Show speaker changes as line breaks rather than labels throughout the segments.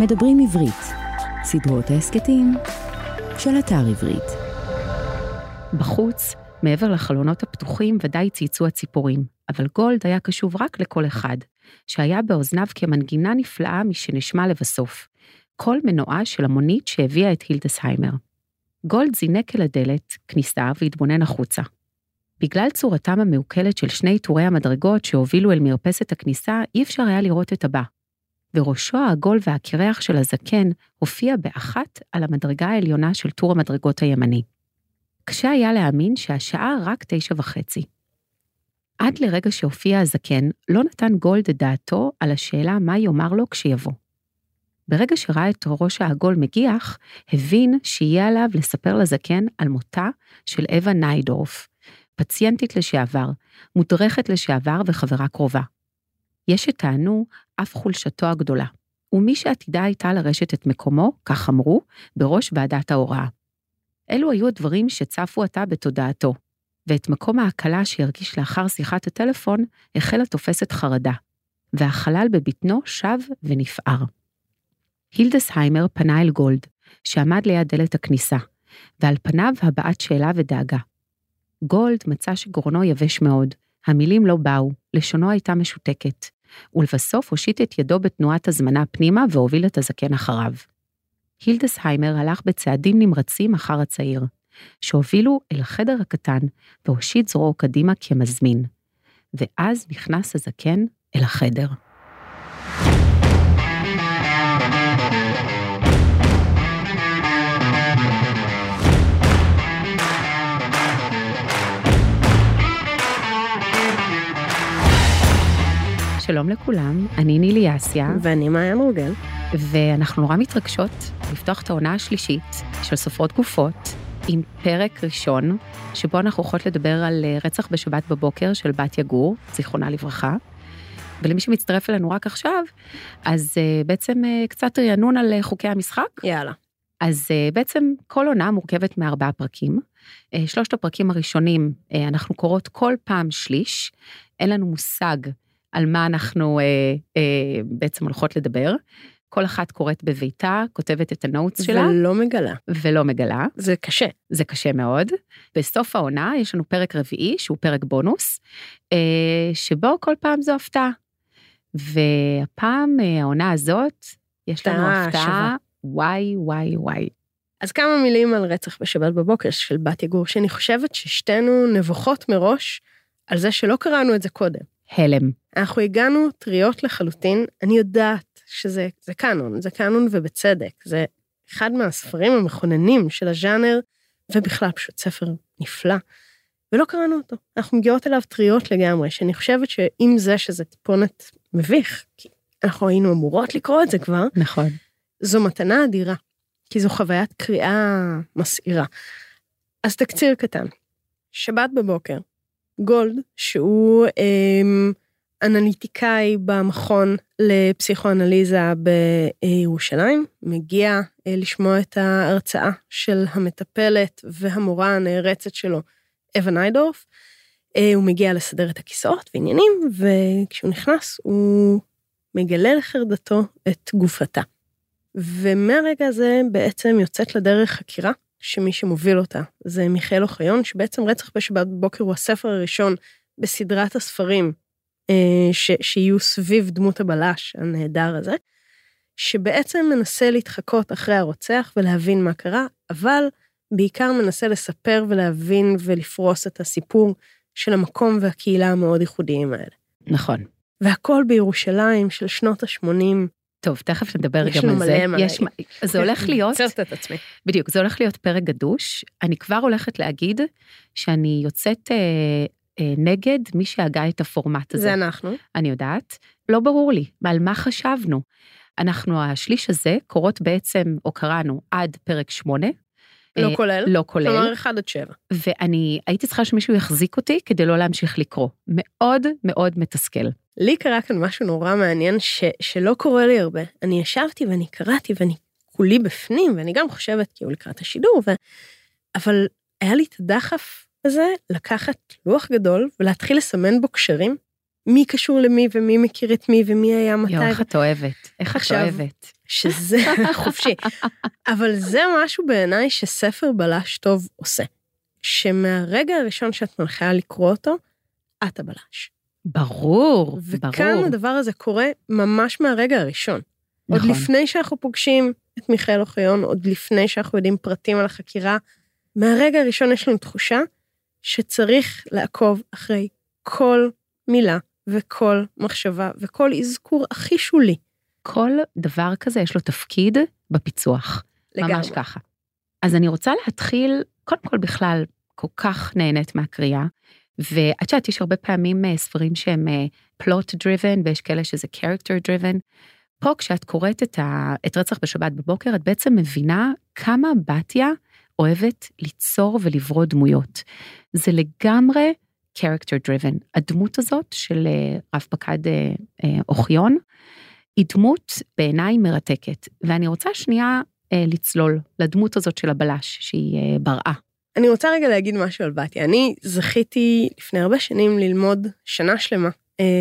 מדברים עברית, סדרות ההסכתים של אתר עברית. בחוץ, מעבר לחלונות הפתוחים, ודאי צייצו הציפורים, אבל גולד היה קשוב רק לקול אחד, שהיה באוזניו כמנגינה נפלאה משנשמע לבסוף, קול מנועה של המונית שהביאה את הילדסהיימר. גולד זינק אל דלת הכניסה, והתבונן החוצה. בגלל צורתם המעוקלת של שני טורי המדרגות שהובילו אל מרפסת הכניסה, אי אפשר היה לראות את הבא. וראשו העגול והקרח של הזקן הופיע באחת על המדרגה העליונה של טור המדרגות הימני. קשה היה להאמין שהשעה רק תשע וחצי. עד לרגע שהופיע הזקן, לא נתן גולד את דעתו על השאלה מה יאמר לו כשיבוא. ברגע שראה את ראש העגול מגיח, הבין שיהיה עליו לספר לזקן על מותה של אווה ניידורף, פציינטית לשעבר, מודרכת לשעבר וחברה קרובה. יש שטענו אף חולשתו הגדולה, ומי שעתידה הייתה לרשת את מקומו, כך אמרו, בראש ועדת ההוראה. אלו היו הדברים שצפו עתה בתודעתו, ואת מקום ההקלה שהרגיש לאחר שיחת הטלפון, החלה תופסת חרדה, והחלל בבטנו שב ונפער. הילדסהיימר פנה אל גולד, שעמד ליד דלת הכניסה, ועל פניו הבעת שאלה ודאגה. גולד מצא שגרונו יבש מאוד, המילים לא באו, לשונו הייתה משותקת, ולבסוף הושיט את ידו בתנועת הזמנה פנימה והוביל את הזקן אחריו. הילדסהיימר הלך בצעדים נמרצים אחר הצעיר, שהובילו אל החדר הקטן והושיט זרועו קדימה כמזמין. ואז נכנס הזקן אל החדר. שלום לכולם, אני נילי אסיה.
ואני מאיה מורגל.
ואנחנו נורא מתרגשות לפתוח את העונה השלישית של סופרות גופות, עם פרק ראשון, שבו אנחנו הולכות לדבר על אה, רצח בשבת בבוקר של בת יגור, זיכרונה לברכה. ולמי שמצטרף אלינו רק עכשיו, אז uh, בעצם uh, קצת רענון על חוקי המשחק.
יאללה.
אז בעצם כל עונה מורכבת מארבעה פרקים. שלושת הפרקים הראשונים, אנחנו קוראות כל פעם שליש, אין לנו מושג על מה אנחנו אה, אה, בעצם הולכות לדבר. כל אחת קוראת בביתה, כותבת את ה notes שלה.
ולא מגלה.
ולא מגלה.
זה קשה.
זה קשה מאוד. בסוף העונה יש לנו פרק רביעי, שהוא פרק בונוס, אה, שבו כל פעם זו הפתעה. והפעם, אה, העונה הזאת, יש לנו הפתעה, וואי, וואי, וואי.
אז כמה מילים על רצח בשבת בבוקר של בתיה גור, שאני חושבת ששתינו נבוכות מראש על זה שלא קראנו את זה קודם.
הלם.
אנחנו הגענו טריות לחלוטין, אני יודעת שזה זה קאנון, זה קאנון ובצדק, זה אחד מהספרים המכוננים של הז'אנר, ובכלל פשוט ספר נפלא, ולא קראנו אותו. אנחנו מגיעות אליו טריות לגמרי, שאני חושבת שעם זה שזה טיפונת מביך, כי אנחנו היינו אמורות לקרוא את זה כבר,
נכון.
זו מתנה אדירה, כי זו חוויית קריאה מסעירה. אז תקציר קטן, שבת בבוקר, גולד, שהוא אה, אנליטיקאי במכון לפסיכואנליזה בירושלים, מגיע אה, לשמוע את ההרצאה של המטפלת והמורה הנערצת שלו, אבן ניידורף. אה, הוא מגיע לסדר את הכיסאות ועניינים, וכשהוא נכנס הוא מגלה לחרדתו את גופתה. ומהרגע הזה בעצם יוצאת לדרך חקירה שמי שמוביל אותה זה מיכאל אוחיון, שבעצם רצח בשבת בבוקר הוא הספר הראשון בסדרת הספרים אה, ש, שיהיו סביב דמות הבלש הנהדר הזה, שבעצם מנסה להתחקות אחרי הרוצח ולהבין מה קרה, אבל בעיקר מנסה לספר ולהבין ולפרוס את הסיפור של המקום והקהילה המאוד ייחודיים האלה.
נכון.
והכל בירושלים של שנות ה-80,
טוב, תכף נדבר גם על זה.
יש
מלא. זה הולך להיות...
אני את עצמי.
בדיוק, זה הולך להיות פרק גדוש. אני כבר הולכת להגיד שאני יוצאת אה, אה, נגד מי שהגה את הפורמט הזה.
זה אנחנו.
אני יודעת. לא ברור לי על מה חשבנו. אנחנו, השליש הזה, קורות בעצם, או קראנו, עד פרק שמונה.
לא אה, כולל?
לא כולל.
כלומר, אחד עד שבע.
ואני הייתי צריכה שמישהו יחזיק אותי כדי לא להמשיך לקרוא. מאוד מאוד מתסכל.
לי קרה כאן משהו נורא מעניין ש, שלא קורה לי הרבה. אני ישבתי ואני קראתי ואני כולי בפנים, ואני גם חושבת כאילו לקראת השידור, ו... אבל היה לי את הדחף הזה לקחת לוח גדול ולהתחיל לסמן בו קשרים, מי קשור למי ומי מכיר את מי ומי היה מתי.
יואו, איך את אוהבת, איך את אוהבת.
שזה חופשי. אבל זה משהו בעיניי שספר בלש טוב עושה. שמהרגע הראשון שאת מלכה לקרוא אותו, את הבלש.
ברור,
וכאן
ברור.
הדבר הזה קורה ממש מהרגע הראשון. עוד
נכון.
לפני שאנחנו פוגשים את מיכאל אוחיון, עוד לפני שאנחנו יודעים פרטים על החקירה, מהרגע הראשון יש לנו תחושה שצריך לעקוב אחרי כל מילה וכל מחשבה וכל אזכור הכי שולי.
כל דבר כזה יש לו תפקיד בפיצוח.
לגמרי.
ממש ככה. אז אני רוצה להתחיל, קודם כל בכלל, כל כך נהנית מהקריאה, ואת יודעת, יש הרבה פעמים אה, ספרים שהם אה, plot driven, ויש כאלה שזה character driven. פה כשאת קוראת את, ה, את רצח בשבת בבוקר, את בעצם מבינה כמה בתיה אוהבת ליצור ולברוא דמויות. זה לגמרי character driven. הדמות הזאת של אה, רב פקד אה, אה, אוחיון, היא דמות בעיניי מרתקת, ואני רוצה שנייה לצלול לדמות הזאת של הבלש, שהיא אה, בראה.
אני רוצה רגע להגיד משהו על בתיה. אני זכיתי לפני הרבה שנים ללמוד שנה שלמה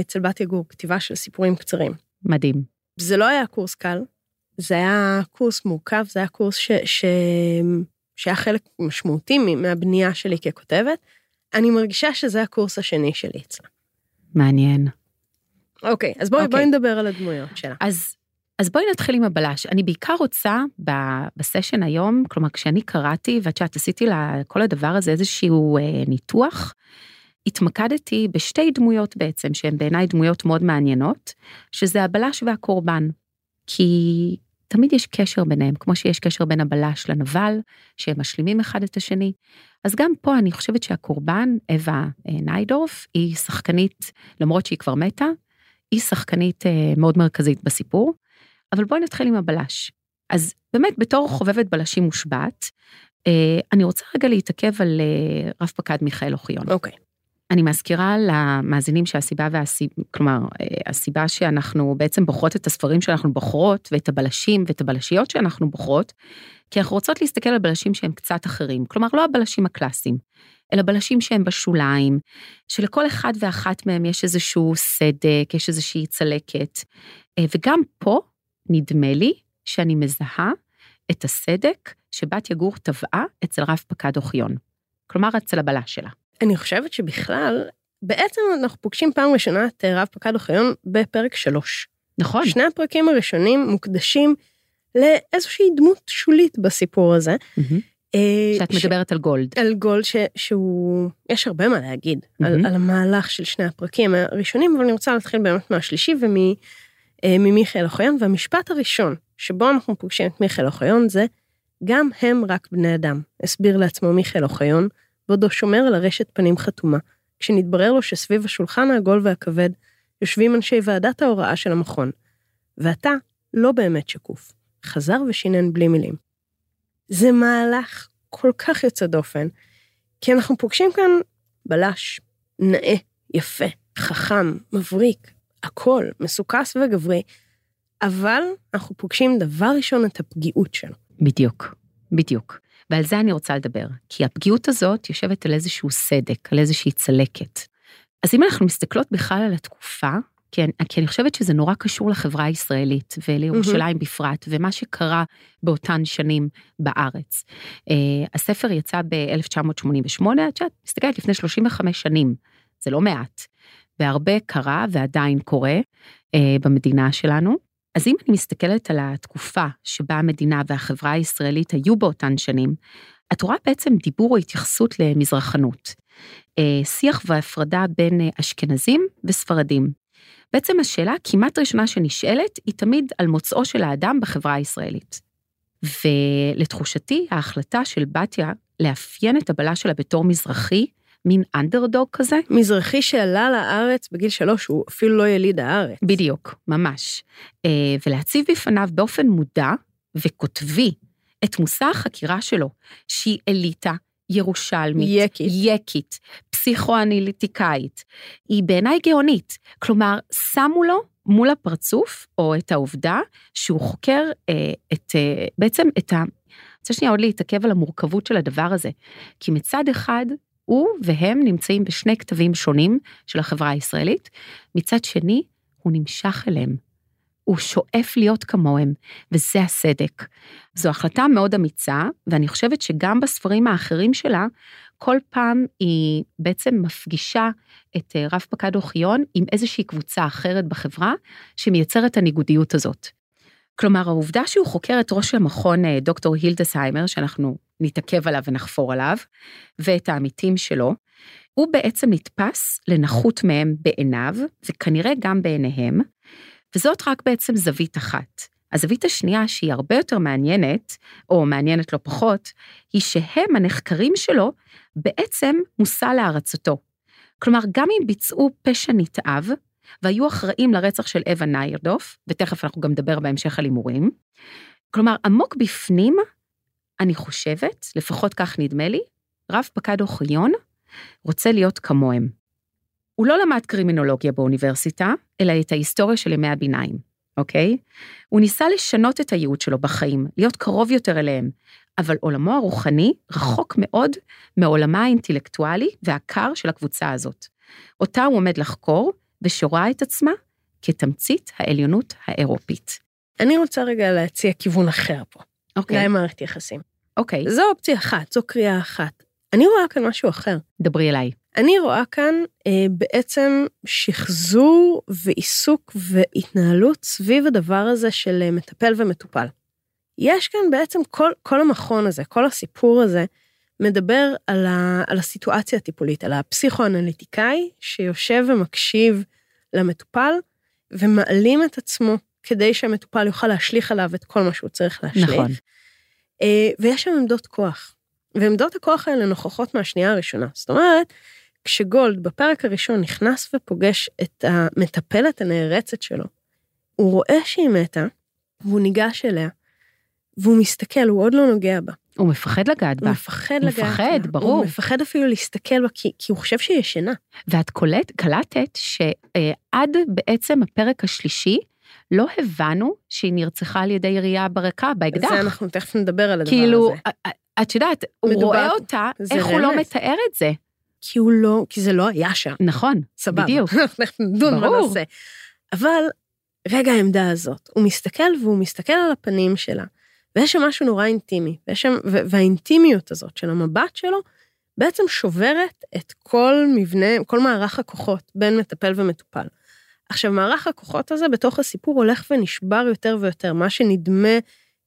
אצל בתיה גור, כתיבה של סיפורים קצרים.
מדהים.
זה לא היה קורס קל, זה היה קורס מורכב, זה היה קורס ש... ש... שהיה חלק משמעותי מהבנייה שלי ככותבת. אני מרגישה שזה הקורס השני שלי אצלה.
מעניין.
אוקיי, אז בואי,
אוקיי.
בואי נדבר על הדמויות שלה.
אז, אז בואי נתחיל עם הבלש. אני בעיקר רוצה ב, בסשן היום, כלומר כשאני קראתי, ואת יודעת, עשיתי לכל הדבר הזה איזשהו אה, ניתוח, התמקדתי בשתי דמויות בעצם, שהן בעיניי דמויות מאוד מעניינות, שזה הבלש והקורבן. כי תמיד יש קשר ביניהם, כמו שיש קשר בין הבלש לנבל, שהם משלימים אחד את השני. אז גם פה אני חושבת שהקורבן, אווה אה, ניידורף, היא שחקנית, למרות שהיא כבר מתה, היא שחקנית אה, מאוד מרכזית בסיפור. אבל בואי נתחיל עם הבלש. אז באמת, בתור חובבת בלשים מושבעת, אה, אני רוצה רגע להתעכב על רב פקד מיכאל אוחיון.
אוקיי.
אני מזכירה למאזינים שהסיבה והסיבה, כלומר, אה, הסיבה שאנחנו בעצם בוחרות את הספרים שאנחנו בוחרות, ואת הבלשים ואת הבלשיות שאנחנו בוחרות, כי אנחנו רוצות להסתכל על בלשים שהם קצת אחרים. כלומר, לא הבלשים הקלאסיים, אלא בלשים שהם בשוליים, שלכל אחד ואחת מהם יש איזשהו סדק, יש איזושהי צלקת. אה, וגם פה, נדמה לי שאני מזהה את הסדק שבת יגור טבעה אצל רב פקד אוחיון. כלומר, אצל הבלש שלה.
אני חושבת שבכלל, בעצם אנחנו פוגשים פעם ראשונה את אה, רב פקד אוחיון בפרק שלוש.
נכון.
שני הפרקים הראשונים מוקדשים לאיזושהי דמות שולית בסיפור הזה. אה,
שאת
ש-
מדברת על גולד.
על גולד ש, שהוא, יש הרבה מה להגיד על, המהלך של שני הפרקים הראשונים, אבל אני רוצה להתחיל באמת מהשלישי וממיכאל אוחיון, והמשפט הראשון שבו אנחנו פוגשים את מיכאל אוחיון זה, גם הם רק בני אדם, הסביר לעצמו מיכאל אוחיון, בעודו שומר על הרשת פנים חתומה, כשנתברר לו שסביב השולחן העגול והכבד יושבים אנשי ועדת ההוראה של המכון, ואתה לא באמת שקוף, חזר ושינן בלי מילים. זה מהלך כל כך יוצא דופן, כי אנחנו פוגשים כאן בלש, נאה, יפה, חכם, מבריק, הכל, מסוכס וגברי, אבל אנחנו פוגשים דבר ראשון את הפגיעות שלו.
בדיוק, בדיוק. ועל זה אני רוצה לדבר, כי הפגיעות הזאת יושבת על איזשהו סדק, על איזושהי צלקת. אז אם אנחנו מסתכלות בכלל על התקופה, כי אני, כי אני חושבת שזה נורא קשור לחברה הישראלית ולירושלים בפרט, ומה שקרה באותן שנים בארץ. Uh, הספר יצא ב-1988, את יודעת, מסתכלת לפני 35 שנים, זה לא מעט. והרבה קרה ועדיין קורה uh, במדינה שלנו. אז אם אני מסתכלת על התקופה שבה המדינה והחברה הישראלית היו באותן שנים, את רואה בעצם דיבור או התייחסות למזרחנות. אה, שיח והפרדה בין אה, אשכנזים וספרדים. בעצם השאלה הכמעט ראשונה שנשאלת היא תמיד על מוצאו של האדם בחברה הישראלית. ולתחושתי, ההחלטה של בתיה לאפיין את הבלה שלה בתור מזרחי, מין אנדרדוג כזה,
מזרחי שעלה לארץ בגיל שלוש, הוא אפילו לא יליד הארץ.
בדיוק, ממש. אה, ולהציב בפניו באופן מודע וקוטבי את מושא החקירה שלו, שהיא אליטה ירושלמית,
יקית.
יקית, פסיכואנליטיקאית, היא בעיניי גאונית. כלומר, שמו לו מול הפרצוף, או את העובדה, שהוא חוקר אה, את, אה, בעצם את ה... אני רוצה שנייה עוד להתעכב על המורכבות של הדבר הזה. כי מצד אחד, הוא והם נמצאים בשני כתבים שונים של החברה הישראלית, מצד שני, הוא נמשך אליהם. הוא שואף להיות כמוהם, וזה הסדק. זו החלטה מאוד אמיצה, ואני חושבת שגם בספרים האחרים שלה, כל פעם היא בעצם מפגישה את אה, רב פקד אוחיון עם איזושהי קבוצה אחרת בחברה, שמייצרת את הניגודיות הזאת. כלומר, העובדה שהוא חוקר את ראש המכון אה, דוקטור הילדסהיימר, שאנחנו נתעכב עליו ונחפור עליו, ואת העמיתים שלו, הוא בעצם נתפס לנחות מהם בעיניו, וכנראה גם בעיניהם, וזאת רק בעצם זווית אחת. הזווית השנייה, שהיא הרבה יותר מעניינת, או מעניינת לא פחות, היא שהם, הנחקרים שלו, בעצם מושא להערצתו. כלומר, גם אם ביצעו פשע נתעב, והיו אחראים לרצח של אווה ניירדוף, ותכף אנחנו גם נדבר בהמשך על הימורים, כלומר, עמוק בפנים, אני חושבת, לפחות כך נדמה לי, רב פקד אוחיון רוצה להיות כמוהם. הוא לא למד קרימינולוגיה באוניברסיטה, אלא את ההיסטוריה של ימי הביניים, אוקיי? הוא ניסה לשנות את הייעוד שלו בחיים, להיות קרוב יותר אליהם, אבל עולמו הרוחני רחוק מאוד מעולמה האינטלקטואלי והקר של הקבוצה הזאת. אותה הוא עומד לחקור, ושרואה את עצמה כתמצית העליונות האירופית.
אני רוצה רגע להציע כיוון אחר פה.
אוקיי.
אולי מערכת יחסים.
אוקיי,
זו אופציה אחת, זו קריאה אחת. אני רואה כאן משהו אחר.
דברי אליי.
אני רואה כאן אה, בעצם שחזור ועיסוק והתנהלות סביב הדבר הזה של אה, מטפל ומטופל. יש כאן בעצם כל, כל המכון הזה, כל הסיפור הזה, מדבר על, ה, על הסיטואציה הטיפולית, על הפסיכואנליטיקאי שיושב ומקשיב למטופל ומעלים את עצמו כדי שהמטופל יוכל להשליך עליו את כל מה שהוא צריך להשליך.
נכון.
אה, ויש שם עמדות כוח. ועמדות הכוח האלה נוכחות מהשנייה הראשונה. זאת אומרת, כשגולד בפרק הראשון נכנס ופוגש את המטפלת הנערצת שלו, הוא רואה שהיא מתה, והוא ניגש אליה, והוא מסתכל, הוא עוד לא נוגע בה.
הוא מפחד לגעת בה.
הוא מפחד
הוא
לגעת בה.
מפחד, ברור.
הוא מפחד אפילו להסתכל בה, כי, כי הוא חושב שהיא ישנה.
ואת קולט, קלטת שעד בעצם הפרק השלישי, לא הבנו שהיא נרצחה על ידי ירייה ברקה, באקדח.
זה אנחנו תכף נדבר על הדבר
כאילו,
הזה.
א- את יודעת, הוא
מדובר-
רואה אותה, איך הוא לא
רמז.
מתאר את זה.
כי הוא לא, כי זה לא היה שם.
נכון,
סבבה.
בדיוק.
אנחנו נדון. בנושא. אבל רגע העמדה הזאת, הוא מסתכל והוא מסתכל על הפנים שלה, ויש שם משהו נורא אינטימי, ויש שם, והאינטימיות הזאת של המבט שלו, בעצם שוברת את כל מבנה, כל מערך הכוחות בין מטפל ומטופל. עכשיו, מערך הכוחות הזה בתוך הסיפור הולך ונשבר יותר ויותר, מה שנדמה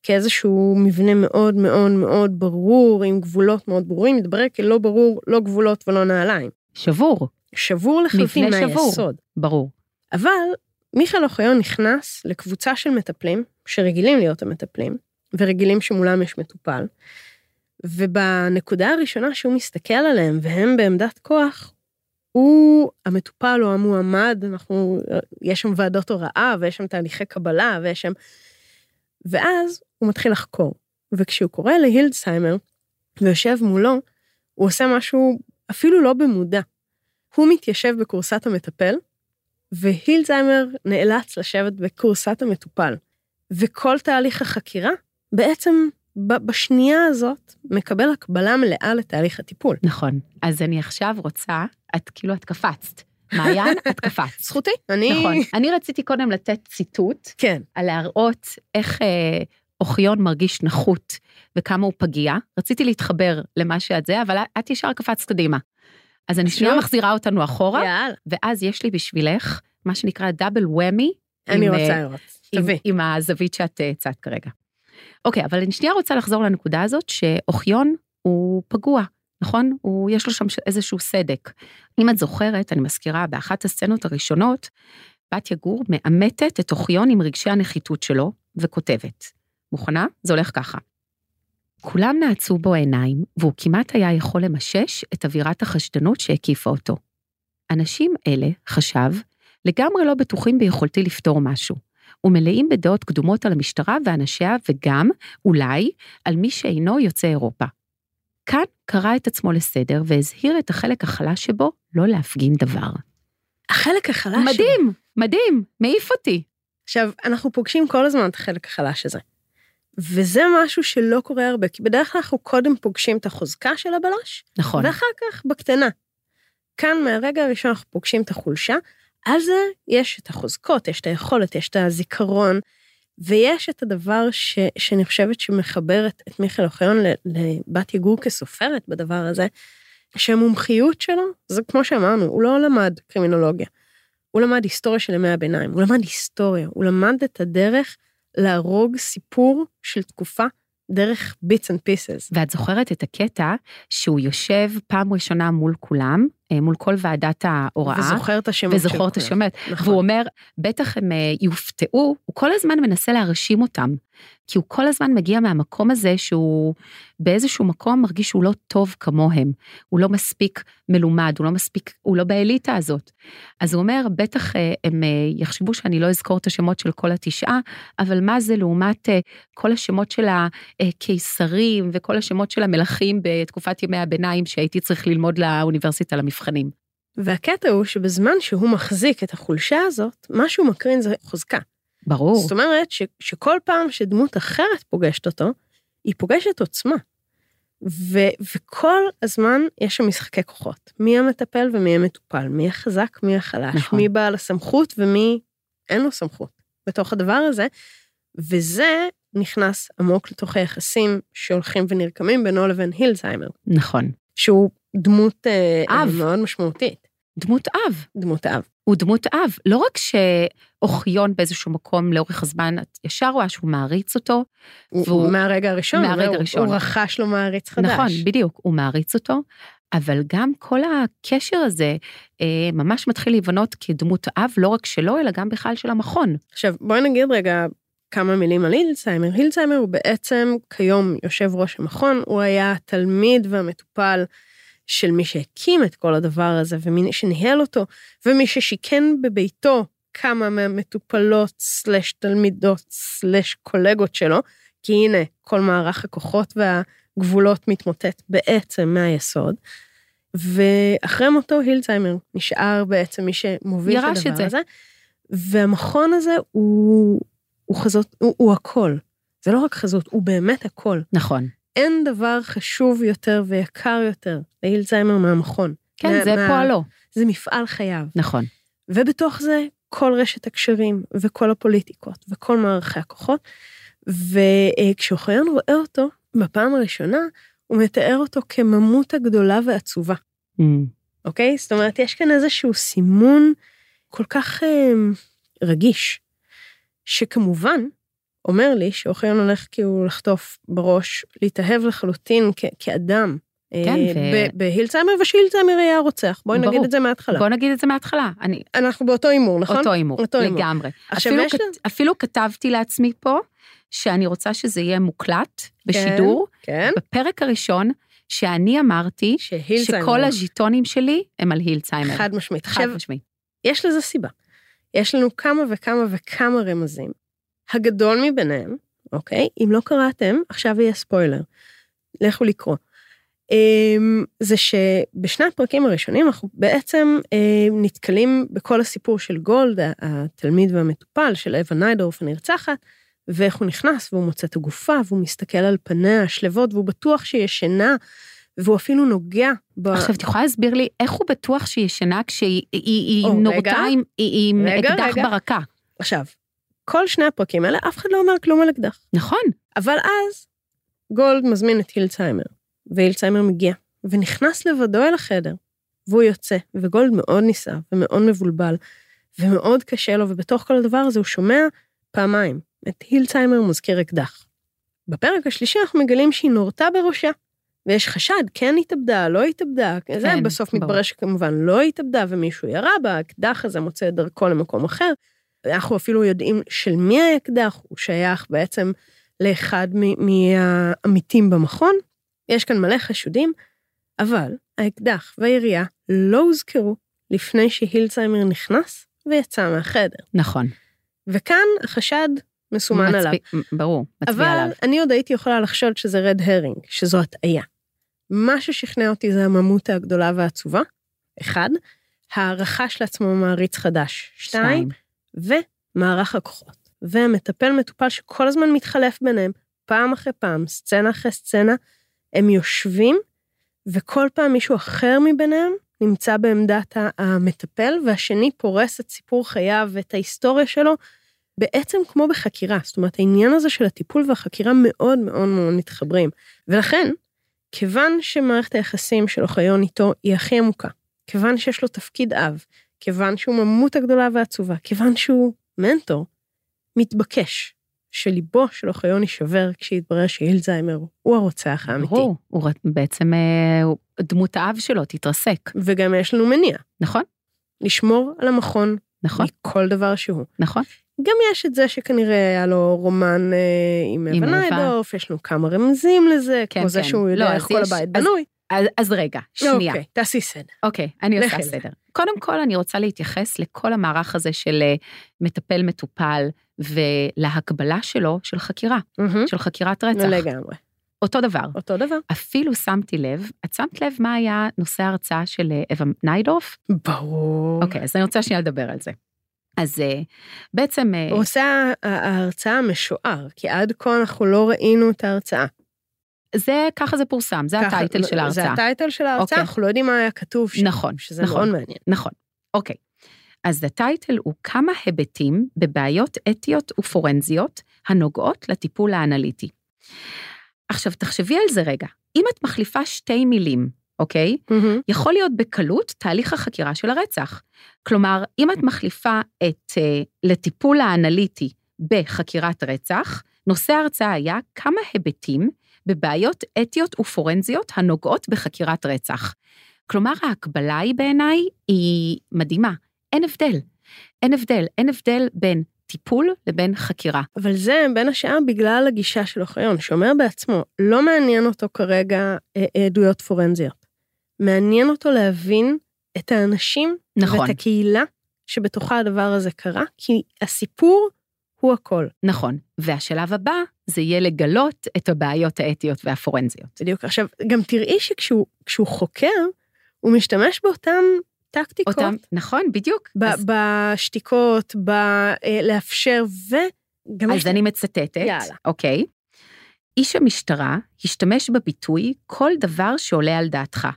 כאיזשהו מבנה מאוד מאוד מאוד ברור, עם גבולות מאוד ברורים, מתברר כלא ברור, לא גבולות ולא נעליים.
שבור,
שבור לחלוטין. מהיסוד.
ברור.
אבל מיכאל אוחיון נכנס לקבוצה של מטפלים, שרגילים להיות המטפלים, ורגילים שמולם יש מטופל, ובנקודה הראשונה שהוא מסתכל עליהם, והם בעמדת כוח, הוא המטופל או המועמד, אנחנו, יש שם ועדות הוראה, ויש שם תהליכי קבלה, ויש שם... ואז הוא מתחיל לחקור. וכשהוא קורא להילדסהיימר, ויושב מולו, הוא עושה משהו אפילו לא במודע. הוא מתיישב בכורסת המטפל, והילדסהיימר נאלץ לשבת בכורסת המטופל. וכל תהליך החקירה, בעצם בשנייה הזאת, מקבל הקבלה מלאה לתהליך הטיפול.
נכון. אז אני עכשיו רוצה, את כאילו, את קפצת. מעיין, את קפצת.
זכותי, אני...
נכון. אני רציתי קודם לתת ציטוט
כן.
על להראות איך אה, אוחיון מרגיש נחות וכמה הוא פגיע. רציתי להתחבר למה שאת זה, אבל את ישר קפצת קדימה. אז אני שנייה. מחזירה אותנו אחורה,
יאללה.
ואז יש לי בשבילך מה שנקרא דאבל וומי.
אני
עם,
רוצה
אה,
לראות.
עם,
תביא.
עם הזווית שאת אה, הצעת כרגע. אוקיי, אבל אני שנייה רוצה לחזור לנקודה הזאת שאוחיון הוא פגוע, נכון? הוא, יש לו שם איזשהו סדק. אם את זוכרת, אני מזכירה, באחת הסצנות הראשונות, בתיה גור מאמתת את אוחיון עם רגשי הנחיתות שלו, וכותבת. מוכנה? זה הולך ככה. כולם נעצו בו עיניים, והוא כמעט היה יכול למשש את אווירת החשדנות שהקיפה אותו. אנשים אלה, חשב, לגמרי לא בטוחים ביכולתי לפתור משהו, ומלאים בדעות קדומות על המשטרה ואנשיה, וגם, אולי, על מי שאינו יוצא אירופה. כאן קרא את עצמו לסדר והזהיר את החלק החלש שבו לא להפגין דבר.
החלק החלש...
מדהים, מדהים, מעיף אותי.
עכשיו, אנחנו פוגשים כל הזמן את החלק החלש הזה. וזה משהו שלא קורה הרבה, כי בדרך כלל אנחנו קודם פוגשים את החוזקה של הבלש,
נכון.
ואחר כך בקטנה. כאן מהרגע הראשון אנחנו פוגשים את החולשה, על זה יש את החוזקות, יש את היכולת, יש את הזיכרון, ויש את הדבר ש, שאני חושבת שמחבר את, מיכאל אוחיון לבת יגור כסופרת בדבר הזה, שהמומחיות שלו, זה כמו שאמרנו, הוא לא למד קרימינולוגיה. הוא למד היסטוריה של ימי הביניים, הוא למד היסטוריה, הוא למד את הדרך להרוג סיפור של תקופה דרך bits and pieces.
ואת זוכרת את הקטע שהוא יושב פעם ראשונה מול כולם, מול כל ועדת ההוראה.
וזוכר את השמות
וזוכר את. השמות.
נכון.
והוא אומר, בטח הם אה, יופתעו, הוא כל הזמן מנסה להרשים אותם. כי הוא כל הזמן מגיע מהמקום הזה שהוא באיזשהו מקום מרגיש שהוא לא טוב כמוהם. הוא לא מספיק מלומד, הוא לא מספיק, הוא לא באליטה הזאת. אז הוא אומר, בטח אה, הם אה, יחשבו שאני לא אזכור את השמות של כל התשעה, אבל מה זה לעומת אה, כל השמות של הקיסרים וכל השמות של המלכים בתקופת ימי הביניים שהייתי צריך ללמוד לאוניברסיטה למבחנים.
והקטע הוא שבזמן שהוא מחזיק את החולשה הזאת, מה שהוא מקרין זה חוזקה.
ברור.
זאת אומרת ש, שכל פעם שדמות אחרת פוגשת אותו, היא פוגשת עוצמה. ו, וכל הזמן יש שם משחקי כוחות. מי המטפל ומי המטופל, מי החזק, מי החלש,
נכון.
מי בעל הסמכות ומי אין לו סמכות בתוך הדבר הזה, וזה נכנס עמוק לתוך היחסים שהולכים ונרקמים בינו לבין הילזהיימר,
נכון.
שהוא דמות אה,
אב.
מאוד משמעותית,
דמות אב.
דמות אב.
הוא דמות אב. לא רק שאוחיון באיזשהו מקום לאורך הזמן, את ישר רואה שהוא מעריץ אותו.
הוא,
והוא-
מהרגע הראשון,
מהרגע הראשון.
הוא רכש לו מעריץ חדש.
נכון, בדיוק, הוא מעריץ אותו. אבל גם כל הקשר הזה אה, ממש מתחיל להיבנות כדמות אב, לא רק שלו, אלא גם בכלל של המכון.
עכשיו, בואי נגיד רגע כמה מילים על הילדסהיימר. הילדסהיימר הוא בעצם כיום יושב ראש המכון, הוא היה התלמיד והמטופל של מי שהקים את כל הדבר הזה ומי שניהל אותו, ומי ששיכן בביתו כמה מהמטופלות סלש תלמידות סלש קולגות שלו, כי הנה, כל מערך הכוחות והגבולות מתמוטט בעצם מהיסוד. ואחרי מותו הילדסהיימר נשאר בעצם מי שמוביל את הדבר
את זה.
הזה. והמכון הזה הוא, הוא חזות, הוא, הוא הכל. זה לא רק חזות, הוא באמת הכל.
נכון.
אין דבר חשוב יותר ויקר יותר להילדסהיימר מהמכון.
כן,
מה-
זה
מה-
פועלו.
זה מפעל חייו.
נכון.
ובתוך זה כל רשת הקשרים וכל הפוליטיקות וכל מערכי הכוחות. וכשאוחיון רואה אותו בפעם הראשונה, הוא מתאר אותו כממותה גדולה ועצובה,
Mm,
אוקיי? זאת אומרת, יש כאן איזשהו סימון כל כך אה, רגיש, שכמובן אומר לי שאוחיון הולך כאילו לחטוף בראש, להתאהב לחלוטין כ- כאדם.
כן,
אה,
ו-
ב- בהילצהיימר, ושהילצהיימר יהיה הרוצח. בואי נגיד. את זה מההתחלה.
בוא נגיד את זה מההתחלה. אני,
אנחנו באותו הימור, נכון?
אותו הימור. לגמרי. אפילו, כת,
לה-
אפילו כתבתי לעצמי פה, שאני רוצה שזה יהיה מוקלט בשידור,
כן.
בפרק הראשון, שאני אמרתי. שכל הז'יטונים שלי הם על הילצהיימר.
חד משמעית.
חד משמעית.
יש לזה סיבה. יש לנו כמה וכמה וכמה רמזים. הגדול מביניהם, אוקיי? אם לא קראתם, עכשיו יהיה ספוילר. לכו לקרוא. אמ, זה שבשני הפרקים הראשונים אנחנו בעצם אמ, נתקלים בכל הסיפור של גולד, התלמיד והמטופל של אווה ניידורף הנרצחת, ואיך הוא נכנס והוא מוצא את הגופה והוא מסתכל על פניה השלוות והוא בטוח שהיא ישנה, והוא אפילו נוגע ב...
עכשיו, את יכולה להסביר לי איך הוא בטוח שהיא ישנה כשהיא נורתה. עם, אקדח. ברקה?
עכשיו, כל שני הפרקים האלה, אף אחד לא אומר כלום על אקדח.
נכון,
אבל אז גולד מזמין את הילצהיימר, והילצהיימר מגיע, ונכנס לבדו אל החדר, והוא יוצא, וגולד מאוד נסער ומאוד מבולבל, ומאוד קשה לו, ובתוך כל הדבר הזה הוא שומע פעמיים את הילצהיימר מזכיר אקדח. בפרק השלישי אנחנו מגלים שהיא נורתה בראשה, ויש חשד, כן התאבדה, לא התאבדה, זה
כן,
בסוף
ברור.
מתברר שכמובן לא התאבדה ומישהו ירה בה, האקדח הזה מוצא את דרכו למקום אחר. אנחנו אפילו יודעים של מי האקדח, הוא שייך בעצם לאחד מהעמיתים במכון. יש כאן מלא חשודים, אבל האקדח והירייה לא הוזכרו לפני שהילצהיימר נכנס ויצא מהחדר.
נכון.
וכאן החשד מסומן עליו.
מצביע- ברור, מצביע
אבל
עליו.
אני עוד הייתי יכולה לחשוד שזה רד הרינג, שזו הטעיה. מה ששכנע אותי זה הממותה הגדולה והעצובה, אחד, הערכה של עצמו מעריץ חדש, שתיים, ומערך הכוחות. והמטפל מטופל שכל הזמן מתחלף ביניהם, פעם אחרי פעם, סצנה אחרי סצנה, הם יושבים, וכל פעם מישהו אחר מביניהם נמצא בעמדת המטפל, והשני פורס את סיפור חייו ואת ההיסטוריה שלו, בעצם כמו בחקירה. זאת אומרת, העניין הזה של הטיפול והחקירה מאוד מאוד מאוד מתחברים. ולכן, כיוון שמערכת היחסים של אוחיון איתו היא הכי עמוקה, כיוון שיש לו תפקיד אב, כיוון שהוא ממות הגדולה והעצובה, כיוון שהוא מנטור, מתבקש שליבו של אוחיון יישבר כשיתברר שהילזהיימר הוא הרוצח האמיתי.
ברור, הוא בעצם אה, דמות האב שלו תתרסק.
וגם יש לנו מניע.
נכון.
לשמור על המכון.
נכון.
מכל דבר שהוא.
נכון.
גם יש את זה שכנראה היה לו רומן אה, עם אבן ניידורף, יש לנו כמה רמזים לזה, כן, כמו כן. זה שהוא יודע לא, איך כל הבית אז, בנוי.
אז, אז רגע, שנייה.
אוקיי, תעשי סדר.
אוקיי, אני עושה סדר. קודם כל, אני רוצה להתייחס לכל המערך הזה של אה, מטפל-מטופל, ולהקבלה שלו של חקירה, mm-hmm. של חקירת רצח.
לגמרי.
אותו דבר.
אותו דבר.
אפילו שמתי לב, את שמת לב מה היה נושא ההרצאה של אה, אווה ניידורף?
ברור.
אוקיי, אז אני רוצה שנייה לדבר על זה. אז אה, בעצם...
הוא עושה ההרצאה משוער, כי עד כה אנחנו לא ראינו את ההרצאה.
זה, ככה זה פורסם, זה ככה, הטייטל של ההרצאה.
זה הטייטל של ההרצאה, אוקיי. אנחנו לא יודעים מה היה כתוב שם.
נכון,
שזה
נכון,
מאוד מעניין.
נכון, אוקיי. אז הטייטל הוא כמה היבטים בבעיות אתיות ופורנזיות הנוגעות לטיפול האנליטי. עכשיו, תחשבי על זה רגע. אם את מחליפה שתי מילים, אוקיי? Mm-hmm. יכול להיות בקלות תהליך החקירה של הרצח. כלומר, אם את מחליפה את uh, לטיפול האנליטי בחקירת רצח, נושא ההרצאה היה כמה היבטים בבעיות אתיות ופורנזיות הנוגעות בחקירת רצח. כלומר, ההקבלה היא בעיניי היא מדהימה. אין הבדל. אין הבדל, אין הבדל בין טיפול לבין חקירה.
אבל זה בין השאר בגלל הגישה של אוחיון, שאומר בעצמו, לא מעניין אותו כרגע אה, עדויות פורנזיות. מעניין אותו להבין את האנשים נכון. ואת הקהילה שבתוכה הדבר הזה קרה, כי הסיפור הוא הכל.
נכון, והשלב הבא זה יהיה לגלות את הבעיות האתיות והפורנזיות.
בדיוק. עכשיו, גם תראי שכשהוא חוקר, הוא משתמש באותם טקטיקות. אותם,
נכון, בדיוק.
ב- אז... בשתיקות, בלאפשר, וגם...
אז יש... אני מצטטת, יאללה. אוקיי. איש המשטרה השתמש בביטוי כל דבר שעולה על דעתך.